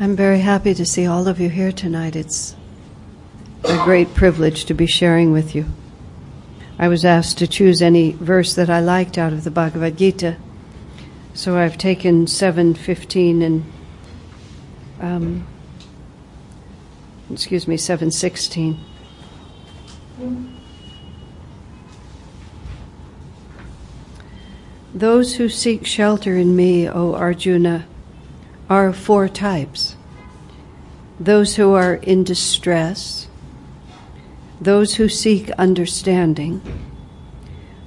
I'm very happy to see all of you here tonight. It's a great privilege to be sharing with you. I was asked to choose any verse that I liked out of the Bhagavad Gita, so I've taken 715 and um, excuse me 716. Those who seek shelter in me, O Arjuna, are four types those who are in distress, those who seek understanding,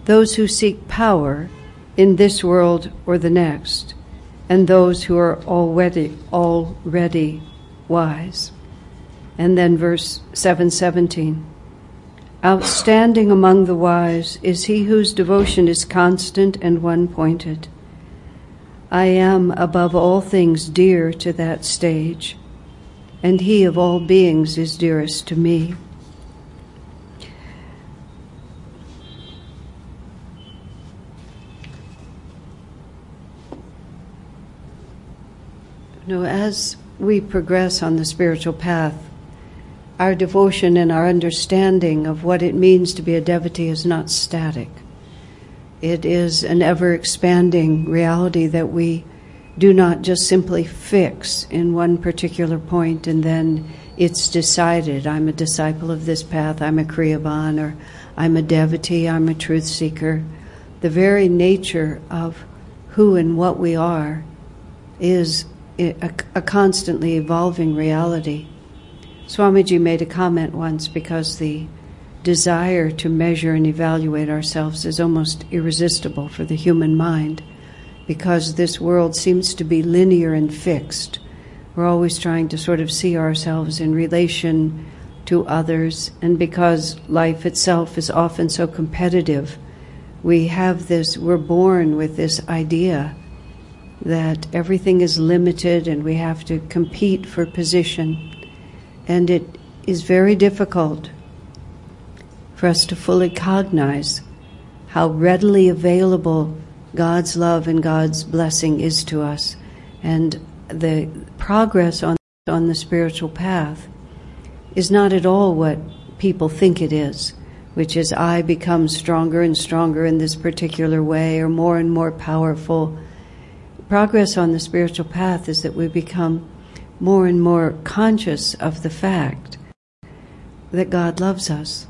those who seek power in this world or the next, and those who are already already wise. And then verse 717. Outstanding among the wise is he whose devotion is constant and one pointed. I am above all things dear to that stage, and he of all beings is dearest to me. You know, as we progress on the spiritual path, our devotion and our understanding of what it means to be a devotee is not static. It is an ever expanding reality that we do not just simply fix in one particular point and then it's decided I'm a disciple of this path, I'm a Kriyaban, or I'm a devotee, I'm a truth seeker. The very nature of who and what we are is a, a constantly evolving reality. Swamiji made a comment once because the desire to measure and evaluate ourselves is almost irresistible for the human mind because this world seems to be linear and fixed. We're always trying to sort of see ourselves in relation to others, and because life itself is often so competitive, we have this, we're born with this idea that everything is limited and we have to compete for position. And it is very difficult for us to fully cognize how readily available God's love and God's blessing is to us. And the progress on, on the spiritual path is not at all what people think it is, which is I become stronger and stronger in this particular way or more and more powerful. Progress on the spiritual path is that we become more and more conscious of the fact that God loves us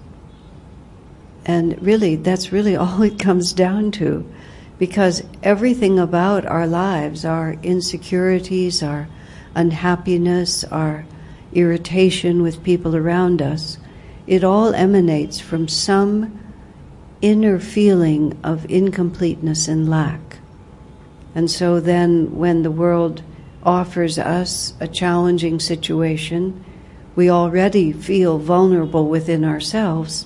and really, that's really all it comes down to. Because everything about our lives, our insecurities, our unhappiness, our irritation with people around us, it all emanates from some inner feeling of incompleteness and lack. And so then, when the world offers us a challenging situation, we already feel vulnerable within ourselves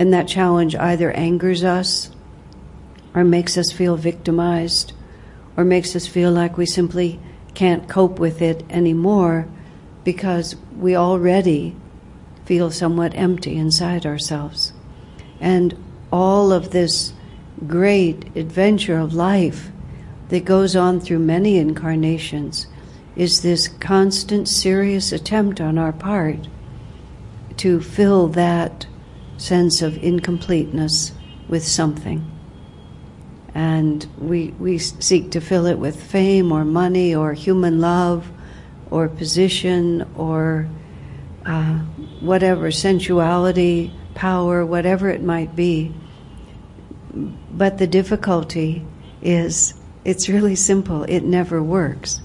and that challenge either angers us or makes us feel victimized or makes us feel like we simply can't cope with it anymore because we already feel somewhat empty inside ourselves. And all of this great adventure of life that goes on through many incarnations is this constant, serious attempt on our part to fill that sense of incompleteness with something. And we, we seek to fill it with fame or money or human love or position or uh, whatever, sensuality, power, whatever it might be. But the difficulty is it's really simple, it never works.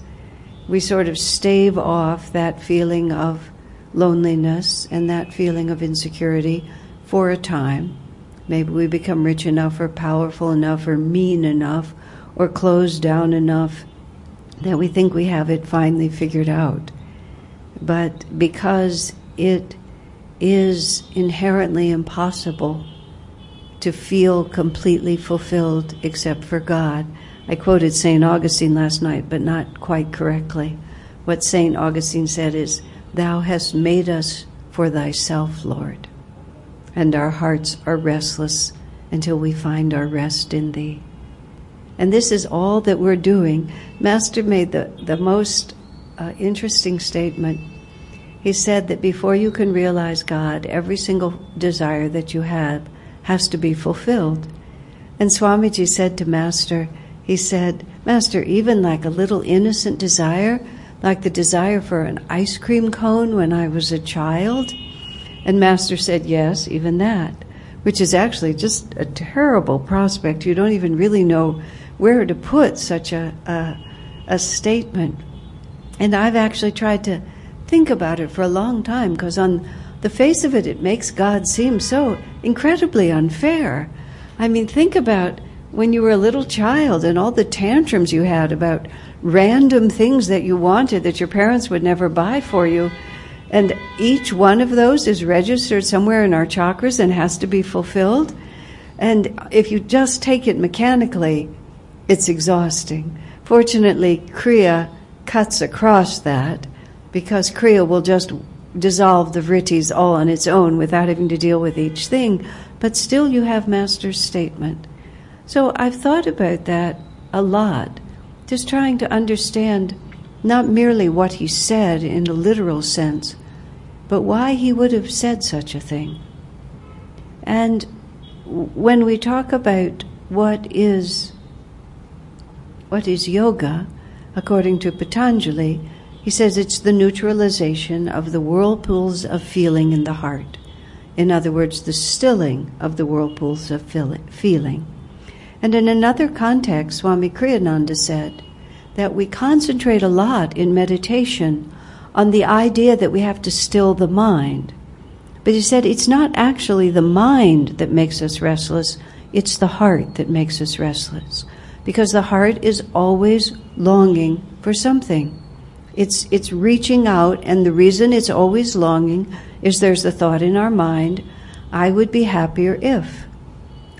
We sort of stave off that feeling of loneliness and that feeling of insecurity for a time. Maybe we become rich enough or powerful enough or mean enough or closed down enough that we think we have it finally figured out. But because it is inherently impossible to feel completely fulfilled except for God. I quoted St. Augustine last night, but not quite correctly. What St. Augustine said is, Thou hast made us for thyself, Lord and our hearts are restless until we find our rest in Thee. And this is all that we're doing. Master made the, the most an interesting statement. He said that before you can realize God, every single desire that you have has to be fulfilled. And Swamiji said to Master, he said, Master, even like a little innocent desire, like the desire for an ice cream cone when I was a child? And Master said, Yes, even that, which is actually just a terrible prospect. You don't even really know where to put such a, a, a statement. And I've actually tried to think about it for a long time because, on the face of it, it makes God seem so incredibly unfair. I mean, think about when you were a little child and all the tantrums you had about random things that you wanted that your parents would never buy for you. And each one of those is registered somewhere in our chakras and has to be fulfilled. And if you just take it mechanically, it's exhausting. Fortunately, Kriya cuts across that because Kriya will just dissolve the vrittis all on its own without having to deal with each thing. But still, you have Master's statement. So I've thought about that a lot, just trying to understand not merely what he said in a literal sense, but why he would have said such a thing. And when we talk about what is what is yoga, according to Patanjali, he says it's the neutralization of the whirlpools of feeling in the heart. In other words, the stilling of the whirlpools of feeling. And in another context, Swami Kriyananda said that we concentrate a lot in meditation on the idea that we have to still the mind. But he said it's not actually the mind that makes us restless, it's the heart that makes us restless. Because the heart is always longing for something. It's, it's reaching out, and the reason it's always longing is there's the thought in our mind I would be happier if.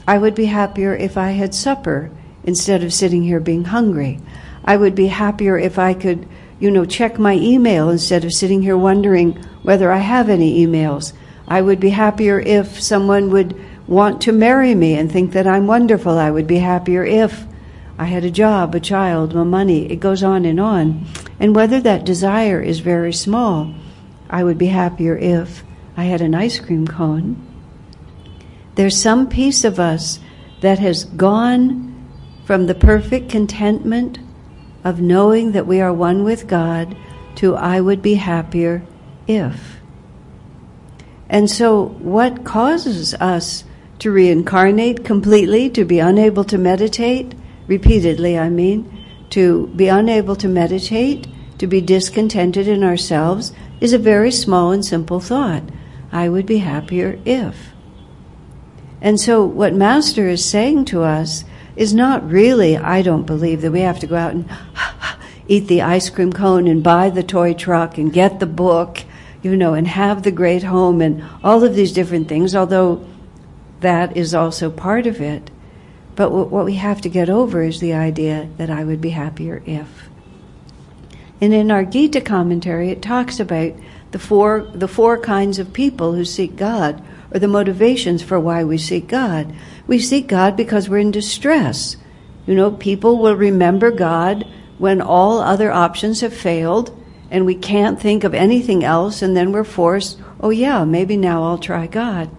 I would be happier if I had supper instead of sitting here being hungry. I would be happier if I could, you know, check my email instead of sitting here wondering whether I have any emails. I would be happier if someone would want to marry me and think that I'm wonderful. I would be happier if I had a job, a child, my money. It goes on and on. And whether that desire is very small, I would be happier if I had an ice cream cone there's some piece of us that has gone from the perfect contentment of knowing that we are one with God to I would be happier if. And so, what causes us to reincarnate completely, to be unable to meditate, repeatedly, I mean, to be unable to meditate, to be discontented in ourselves, is a very small and simple thought. I would be happier if. And so, what Master is saying to us is not really, I don't believe, that we have to go out and eat the ice cream cone and buy the toy truck and get the book, you know, and have the great home and all of these different things, although that is also part of it. But what we have to get over is the idea that I would be happier if. And in our Gita commentary, it talks about the four, the four kinds of people who seek God or the motivations for why we seek God. We seek God because we're in distress. You know, people will remember God when all other options have failed and we can't think of anything else, and then we're forced, oh, yeah, maybe now I'll try God.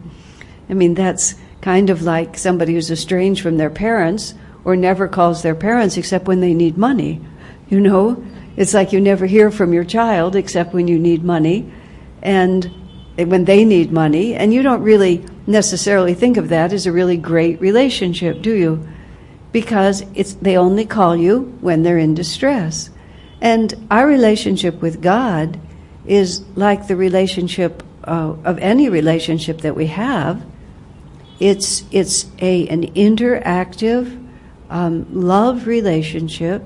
I mean, that's kind of like somebody who's estranged from their parents or never calls their parents except when they need money. You know, it's like you never hear from your child except when you need money. And when they need money, and you don't really necessarily think of that as a really great relationship, do you? Because it's they only call you when they're in distress. And our relationship with God is like the relationship uh, of any relationship that we have. It's it's a an interactive um, love relationship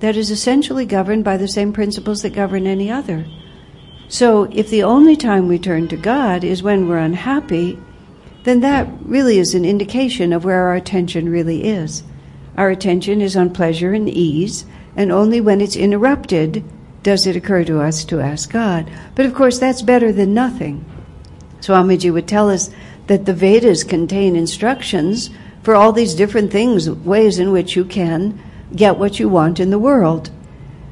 that is essentially governed by the same principles that govern any other. So if the only time we turn to God is when we're unhappy, then that really is an indication of where our attention really is. Our attention is on pleasure and ease, and only when it's interrupted does it occur to us to ask God. But of course, that's better than nothing. Swamiji would tell us that the Vedas contain instructions for all these different things, ways in which you can get what you want in the world.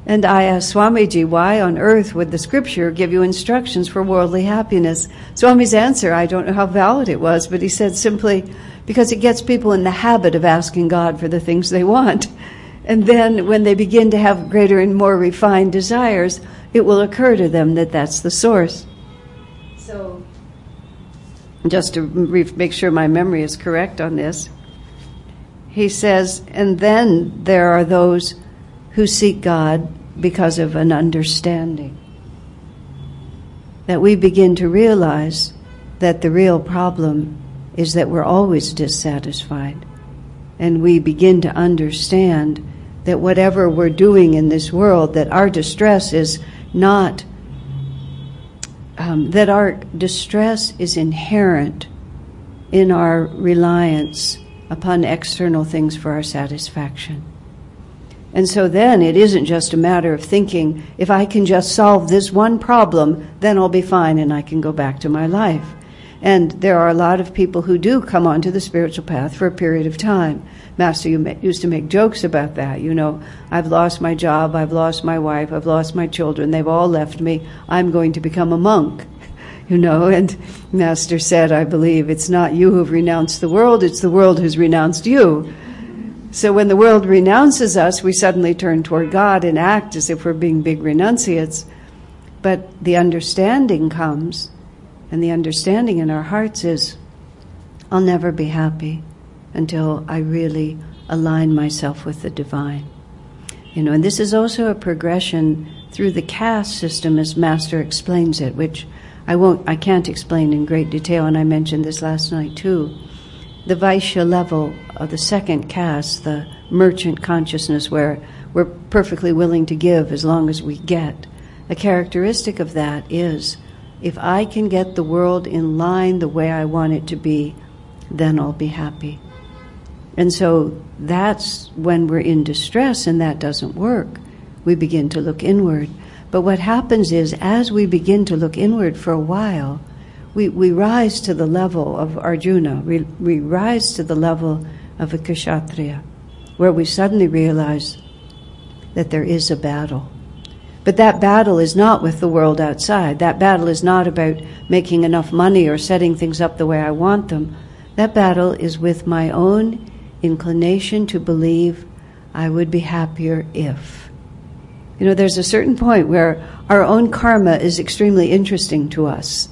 And I asked Swamiji, why on earth would the scripture give you instructions for worldly happiness? Swami's answer, I don't know how valid it was, but he said simply, because it gets people in the habit of asking God for the things they want. And then when they begin to have greater and more refined desires, it will occur to them that that's the source. So, just to re- make sure my memory is correct on this, he says, and then there are those who seek God because of an understanding. That we begin to realize that the real problem is that we're always dissatisfied. And we begin to understand that whatever we're doing in this world, that our distress is not, um, that our distress is inherent in our reliance upon external things for our satisfaction. And so then it isn't just a matter of thinking, if I can just solve this one problem, then I'll be fine and I can go back to my life. And there are a lot of people who do come onto the spiritual path for a period of time. Master you used to make jokes about that. You know, I've lost my job, I've lost my wife, I've lost my children, they've all left me, I'm going to become a monk. You know, and Master said, I believe, it's not you who've renounced the world, it's the world who's renounced you. So when the world renounces us, we suddenly turn toward God and act as if we're being big renunciates. But the understanding comes, and the understanding in our hearts is I'll never be happy until I really align myself with the divine. You know, and this is also a progression through the caste system as Master explains it, which I won't I can't explain in great detail, and I mentioned this last night too the Vaishya level of the second caste, the merchant consciousness, where we're perfectly willing to give as long as we get. A characteristic of that is if I can get the world in line the way I want it to be, then I'll be happy. And so that's when we're in distress and that doesn't work. We begin to look inward. But what happens is, as we begin to look inward for a while, we, we rise to the level of Arjuna, we, we rise to the level of a Kshatriya, where we suddenly realize that there is a battle. But that battle is not with the world outside. That battle is not about making enough money or setting things up the way I want them. That battle is with my own inclination to believe I would be happier if. You know, there's a certain point where our own karma is extremely interesting to us.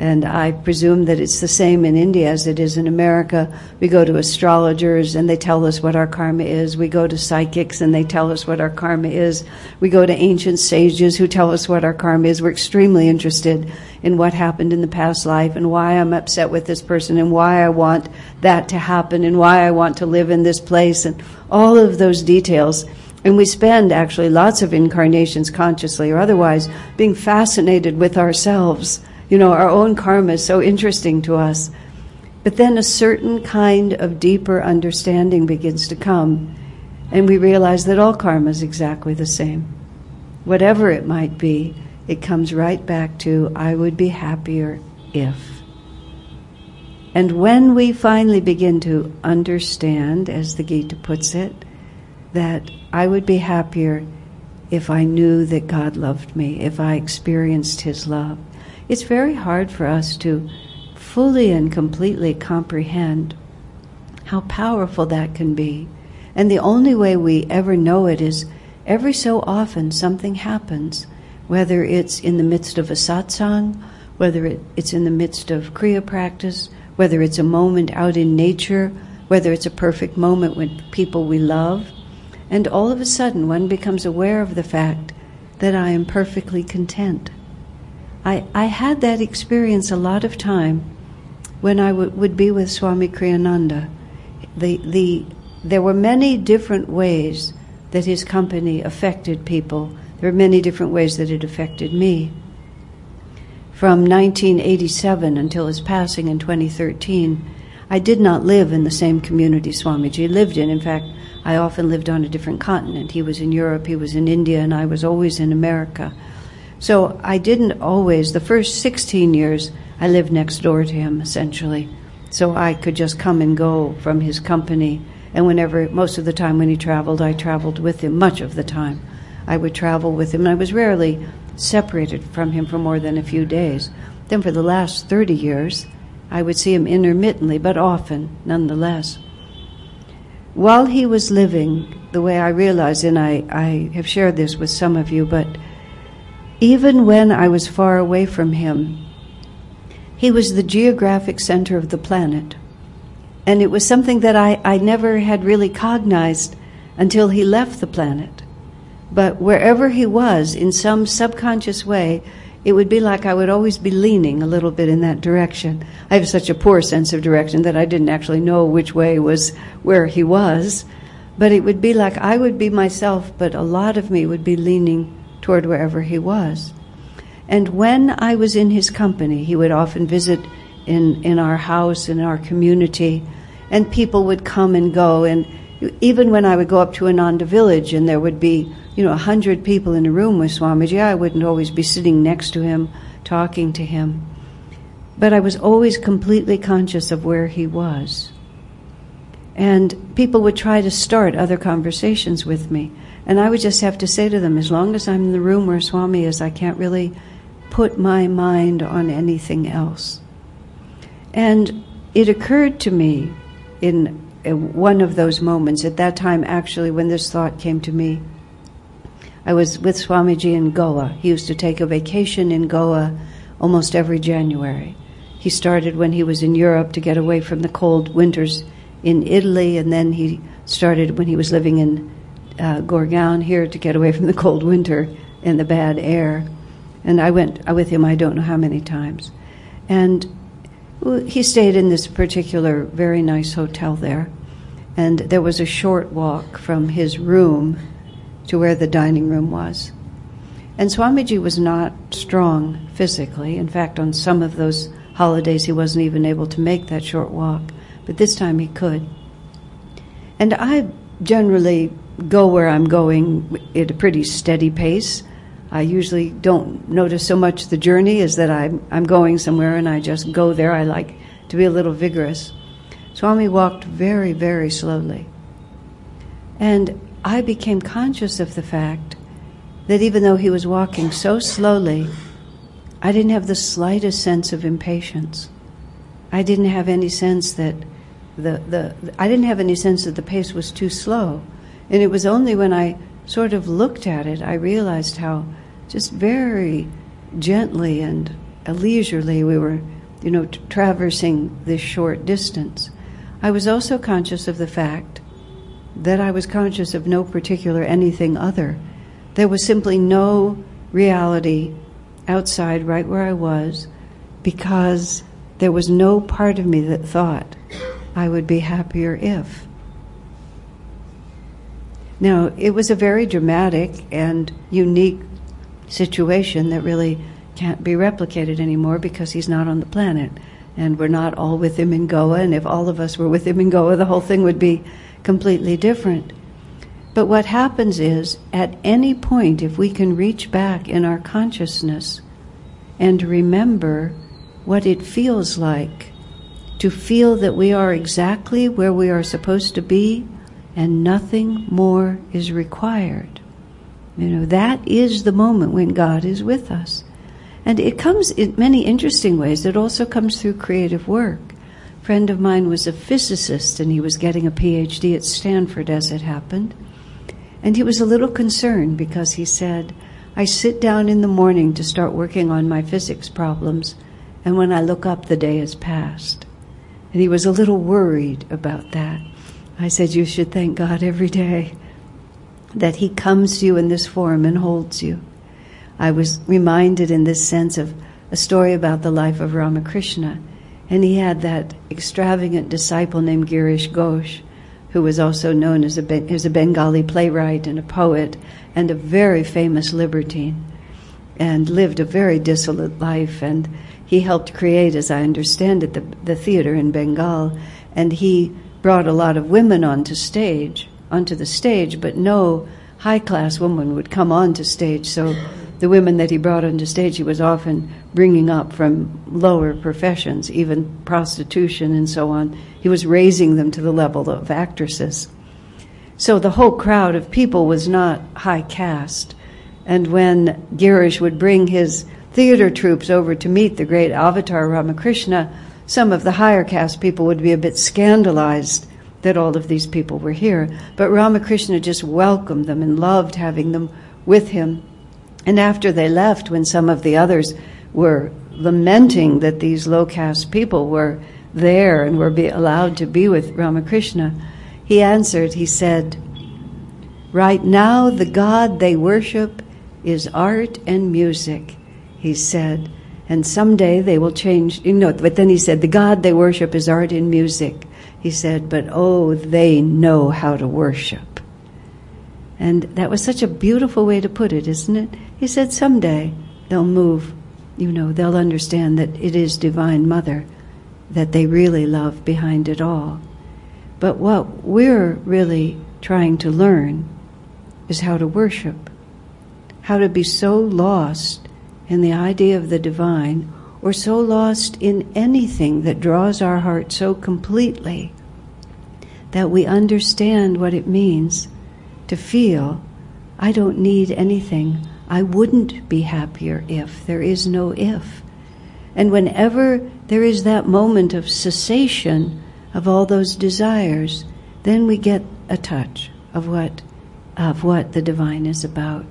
And I presume that it's the same in India as it is in America. We go to astrologers and they tell us what our karma is. We go to psychics and they tell us what our karma is. We go to ancient sages who tell us what our karma is. We're extremely interested in what happened in the past life and why I'm upset with this person and why I want that to happen and why I want to live in this place and all of those details. And we spend actually lots of incarnations consciously or otherwise being fascinated with ourselves you know, our own karma is so interesting to us. But then a certain kind of deeper understanding begins to come, and we realize that all karma is exactly the same. Whatever it might be, it comes right back to I would be happier if. And when we finally begin to understand, as the Gita puts it, that I would be happier if I knew that God loved me, if I experienced His love, it's very hard for us to fully and completely comprehend how powerful that can be. And the only way we ever know it is every so often something happens, whether it's in the midst of a satsang, whether it, it's in the midst of Kriya practice, whether it's a moment out in nature, whether it's a perfect moment with people we love. And all of a sudden, one becomes aware of the fact that I am perfectly content. I, I had that experience a lot of time when I w- would be with Swami Kriyananda. The, the, there were many different ways that his company affected people. There were many different ways that it affected me. From 1987 until his passing in 2013, I did not live in the same community Swamiji lived in. In fact, I often lived on a different continent. He was in Europe, he was in India, and I was always in America. So I didn't always, the first 16 years, I lived next door to him essentially. So I could just come and go from his company. And whenever, most of the time when he traveled, I traveled with him, much of the time. I would travel with him. And I was rarely separated from him for more than a few days. Then, for the last 30 years, I would see him intermittently, but often, nonetheless. While he was living, the way I realized, and I, I have shared this with some of you, but even when I was far away from him, he was the geographic center of the planet. And it was something that I, I never had really cognized until he left the planet. But wherever he was, in some subconscious way, it would be like I would always be leaning a little bit in that direction. I have such a poor sense of direction that I didn't actually know which way was where he was. But it would be like I would be myself, but a lot of me would be leaning toward wherever he was. And when I was in his company, he would often visit in, in our house, in our community, and people would come and go. And even when I would go up to Ananda village and there would be, you know, a hundred people in a room with Swamiji, I wouldn't always be sitting next to him, talking to him. But I was always completely conscious of where he was. And people would try to start other conversations with me. And I would just have to say to them, as long as I'm in the room where Swami is, I can't really put my mind on anything else. And it occurred to me in one of those moments, at that time actually, when this thought came to me, I was with Swamiji in Goa. He used to take a vacation in Goa almost every January. He started when he was in Europe to get away from the cold winters in Italy, and then he started when he was living in uh, Gurgaon here to get away from the cold winter and the bad air. And I went with him, I don't know how many times. And he stayed in this particular very nice hotel there. And there was a short walk from his room to where the dining room was. And Swamiji was not strong physically. In fact, on some of those holidays, he wasn't even able to make that short walk. But this time he could. And I generally go where I'm going at a pretty steady pace. I usually don't notice so much the journey as that I'm, I'm going somewhere and I just go there. I like to be a little vigorous. Swami walked very, very slowly. And I became conscious of the fact that even though he was walking so slowly, I didn't have the slightest sense of impatience. I didn't have any sense that the, the I didn't have any sense that the pace was too slow. And it was only when I sort of looked at it, I realized how just very gently and leisurely we were, you know, traversing this short distance. I was also conscious of the fact that I was conscious of no particular anything other. There was simply no reality outside right where I was because there was no part of me that thought I would be happier if. Now, it was a very dramatic and unique situation that really can't be replicated anymore because he's not on the planet. And we're not all with him in Goa, and if all of us were with him in Goa, the whole thing would be completely different. But what happens is, at any point, if we can reach back in our consciousness and remember what it feels like to feel that we are exactly where we are supposed to be and nothing more is required. You know, that is the moment when God is with us. And it comes in many interesting ways. It also comes through creative work. A friend of mine was a physicist and he was getting a PhD at Stanford as it happened. And he was a little concerned because he said, I sit down in the morning to start working on my physics problems, and when I look up, the day has passed. And he was a little worried about that. I said, You should thank God every day that He comes to you in this form and holds you. I was reminded in this sense of a story about the life of Ramakrishna. And he had that extravagant disciple named Girish Ghosh, who was also known as a, as a Bengali playwright and a poet and a very famous libertine, and lived a very dissolute life. And he helped create, as I understand it, the, the theater in Bengal. And he brought a lot of women onto stage, onto the stage, but no high class woman would come onto stage. So the women that he brought onto stage, he was often bringing up from lower professions, even prostitution and so on. He was raising them to the level of actresses. So the whole crowd of people was not high caste, And when Girish would bring his theater troupes over to meet the great avatar Ramakrishna, some of the higher caste people would be a bit scandalized that all of these people were here. But Ramakrishna just welcomed them and loved having them with him. And after they left, when some of the others were lamenting that these low caste people were there and were allowed to be with Ramakrishna, he answered, he said, Right now, the God they worship is art and music, he said. And someday they will change, you know, but then he said, the God they worship is art and music. He said, but oh, they know how to worship. And that was such a beautiful way to put it, isn't it? He said, someday they'll move, you know, they'll understand that it is Divine Mother that they really love behind it all. But what we're really trying to learn is how to worship, how to be so lost in the idea of the divine or so lost in anything that draws our heart so completely that we understand what it means to feel, I don't need anything. I wouldn't be happier if. There is no if. And whenever there is that moment of cessation of all those desires, then we get a touch of what of what the divine is about.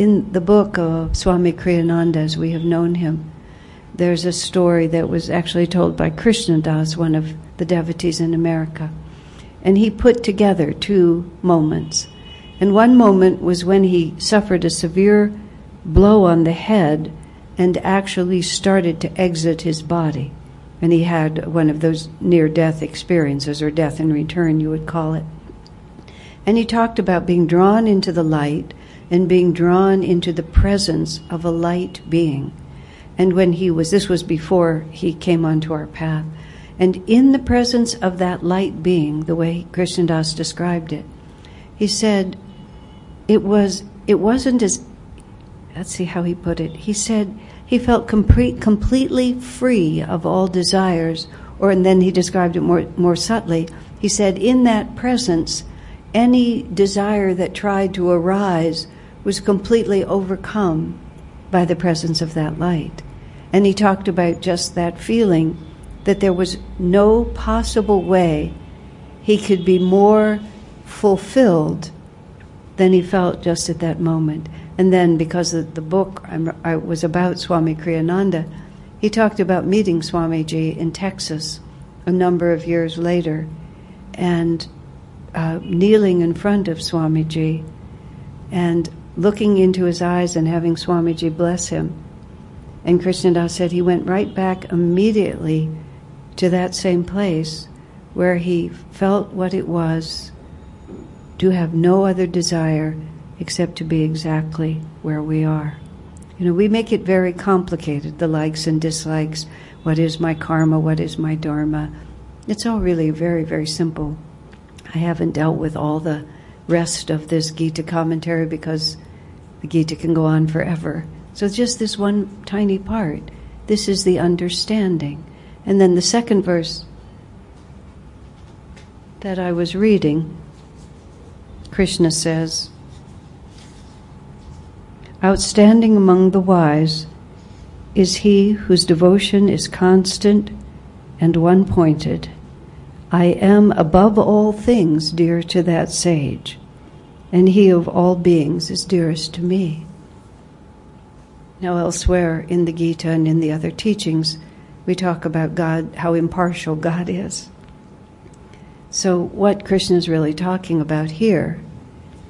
In the book of Swami Kriyananda, as we have known him, there's a story that was actually told by Krishna Das, one of the devotees in America. And he put together two moments. And one moment was when he suffered a severe blow on the head and actually started to exit his body. And he had one of those near death experiences, or death in return, you would call it. And he talked about being drawn into the light and being drawn into the presence of a light being. And when he was, this was before he came onto our path, and in the presence of that light being, the way Krishna Das described it, he said, it was, it wasn't as, let's see how he put it. He said he felt complete, completely free of all desires, or and then he described it more, more subtly. He said, in that presence, any desire that tried to arise was completely overcome by the presence of that light. And he talked about just that feeling that there was no possible way he could be more fulfilled than he felt just at that moment. And then, because the book I was about Swami Kriyananda, he talked about meeting Swamiji in Texas a number of years later and uh, kneeling in front of Swamiji and looking into his eyes and having Swamiji bless him. And Krishnadas said he went right back immediately to that same place where he felt what it was to have no other desire except to be exactly where we are. You know, we make it very complicated the likes and dislikes. What is my karma? What is my dharma? It's all really very, very simple. I haven't dealt with all the rest of this Gita commentary because the Gita can go on forever. So, just this one tiny part. This is the understanding. And then the second verse that I was reading, Krishna says, Outstanding among the wise is he whose devotion is constant and one pointed. I am above all things dear to that sage, and he of all beings is dearest to me. Now, elsewhere in the Gita and in the other teachings, we talk about God, how impartial God is. So, what Krishna is really talking about here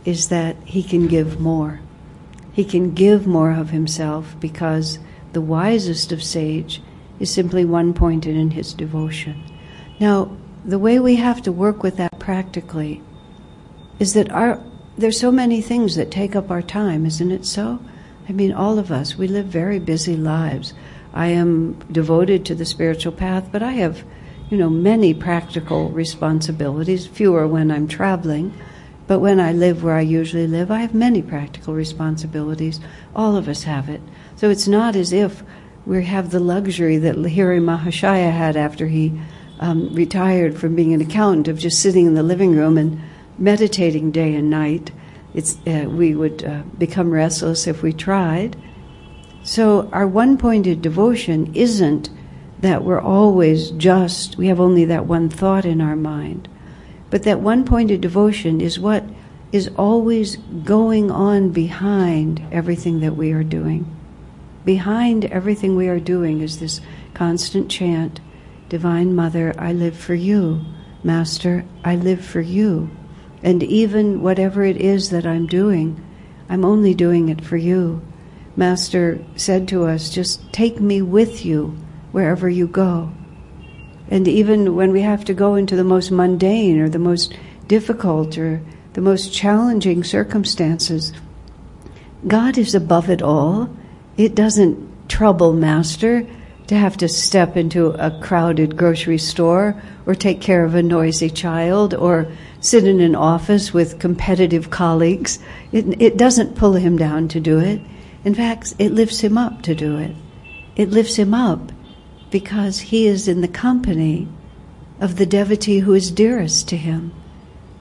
is that he can give more. He can give more of himself because the wisest of sage is simply one pointed in his devotion. Now, the way we have to work with that practically is that our there's so many things that take up our time, isn't it so? I mean, all of us, we live very busy lives. I am devoted to the spiritual path, but I have, you know, many practical responsibilities, fewer when I'm traveling. But when I live where I usually live, I have many practical responsibilities. All of us have it. So it's not as if we have the luxury that Lahiri Mahashaya had after he um, retired from being an accountant of just sitting in the living room and meditating day and night. it's, uh, we would uh, become restless if we tried. So, our one pointed devotion isn't that we're always just, we have only that one thought in our mind, but that one pointed devotion is what is always going on behind everything that we are doing. Behind everything we are doing is this constant chant Divine Mother, I live for you. Master, I live for you. And even whatever it is that I'm doing, I'm only doing it for you. Master said to us, just take me with you wherever you go. And even when we have to go into the most mundane or the most difficult or the most challenging circumstances, God is above it all. It doesn't trouble Master to have to step into a crowded grocery store or take care of a noisy child or sit in an office with competitive colleagues. It, it doesn't pull him down to do it. In fact, it lifts him up to do it. It lifts him up because he is in the company of the devotee who is dearest to him,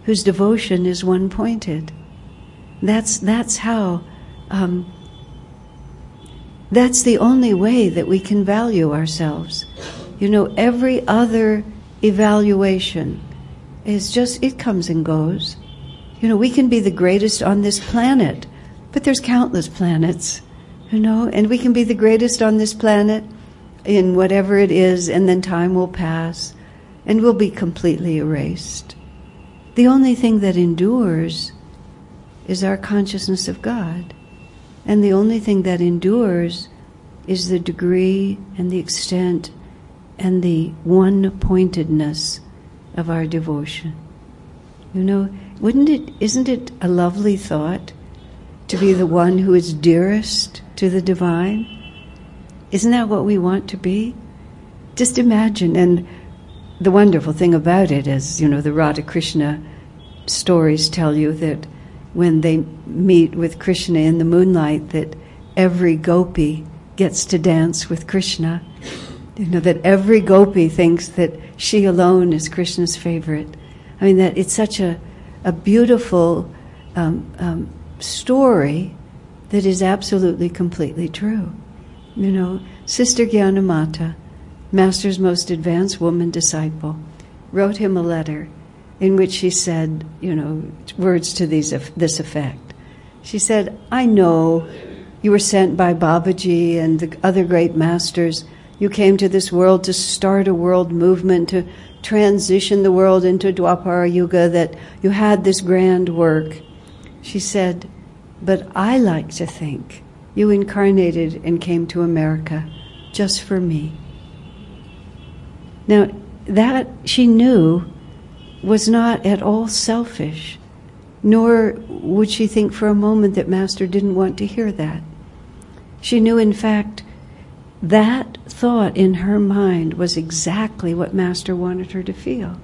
whose devotion is one pointed. That's, that's how um, that's the only way that we can value ourselves. You know, every other evaluation is just, it comes and goes. You know, we can be the greatest on this planet, but there's countless planets, you know, and we can be the greatest on this planet in whatever it is, and then time will pass and we'll be completely erased. The only thing that endures is our consciousness of God. And the only thing that endures is the degree and the extent and the one pointedness of our devotion. You know, wouldn't it, isn't it a lovely thought to be the one who is dearest to the divine? Isn't that what we want to be? Just imagine. And the wonderful thing about it is, you know, the Radha Krishna stories tell you that when they meet with Krishna in the moonlight that every gopi gets to dance with Krishna. You know, that every gopi thinks that she alone is Krishna's favorite. I mean, that it's such a, a beautiful um, um, story that is absolutely, completely true. You know, Sister Gyanamata, Master's most advanced woman disciple, wrote him a letter in which she said, you know, words to these, this effect. She said, I know you were sent by Babaji and the other great masters. You came to this world to start a world movement, to transition the world into Dwapara Yuga, that you had this grand work. She said, But I like to think you incarnated and came to America just for me. Now, that she knew was not at all selfish, nor would she think for a moment that Master didn't want to hear that. She knew, in fact, that thought in her mind was exactly what Master wanted her to feel.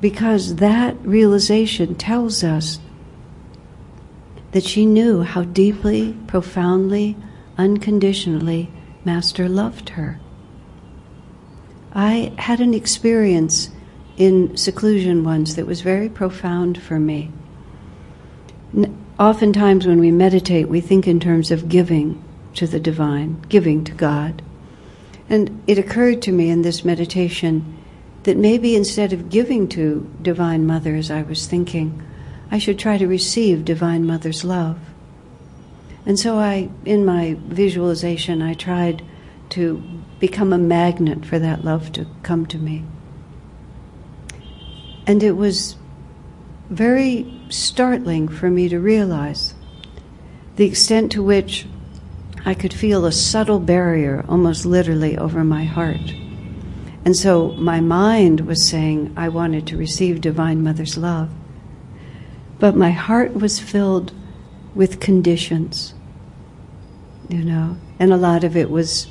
Because that realization tells us that she knew how deeply, profoundly, unconditionally Master loved her. I had an experience in seclusion once that was very profound for me. Oftentimes, when we meditate, we think in terms of giving to the divine, giving to God. And it occurred to me in this meditation that maybe instead of giving to Divine Mother as I was thinking, I should try to receive Divine Mother's love. And so I, in my visualization, I tried to become a magnet for that love to come to me. And it was very startling for me to realize the extent to which I could feel a subtle barrier almost literally over my heart. And so my mind was saying I wanted to receive Divine Mother's love. But my heart was filled with conditions, you know, and a lot of it was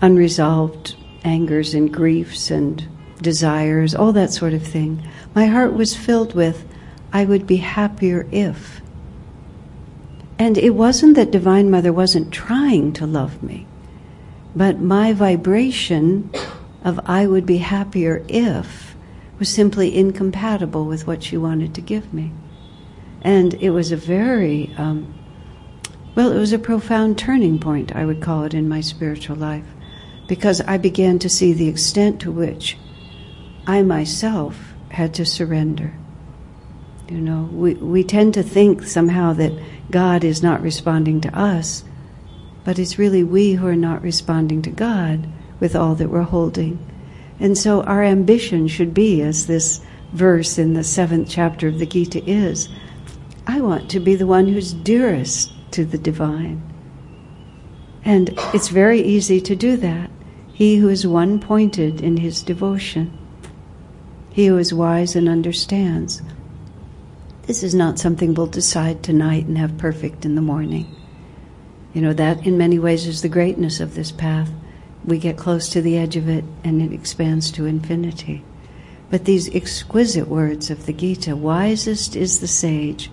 unresolved angers and griefs and desires, all that sort of thing. My heart was filled with, I would be happier if. And it wasn't that Divine Mother wasn't trying to love me, but my vibration of I would be happier if was simply incompatible with what she wanted to give me. And it was a very, um, well, it was a profound turning point, I would call it, in my spiritual life, because I began to see the extent to which I myself had to surrender. You know, we, we tend to think somehow that God is not responding to us, but it's really we who are not responding to God with all that we're holding. And so our ambition should be, as this verse in the seventh chapter of the Gita is, I want to be the one who's dearest to the divine. And it's very easy to do that. He who is one pointed in his devotion, he who is wise and understands. This is not something we'll decide tonight and have perfect in the morning. You know, that in many ways is the greatness of this path. We get close to the edge of it and it expands to infinity. But these exquisite words of the Gita wisest is the sage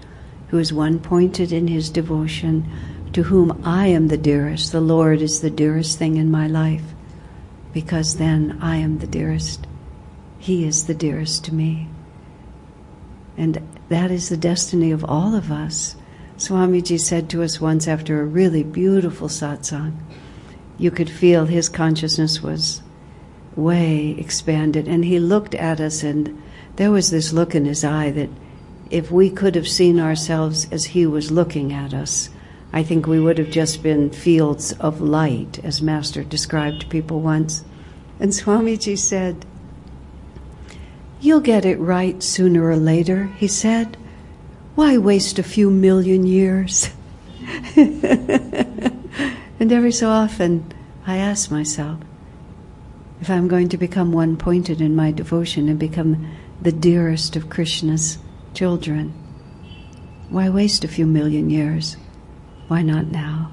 who is one pointed in his devotion, to whom I am the dearest. The Lord is the dearest thing in my life, because then I am the dearest. He is the dearest to me. And that is the destiny of all of us. Swamiji said to us once after a really beautiful satsang, you could feel his consciousness was way expanded, and he looked at us, and there was this look in his eye that if we could have seen ourselves as he was looking at us, I think we would have just been fields of light, as Master described people once. And Swamiji said, You'll get it right sooner or later, he said. Why waste a few million years? and every so often I ask myself if I'm going to become one pointed in my devotion and become the dearest of Krishna's children, why waste a few million years? Why not now?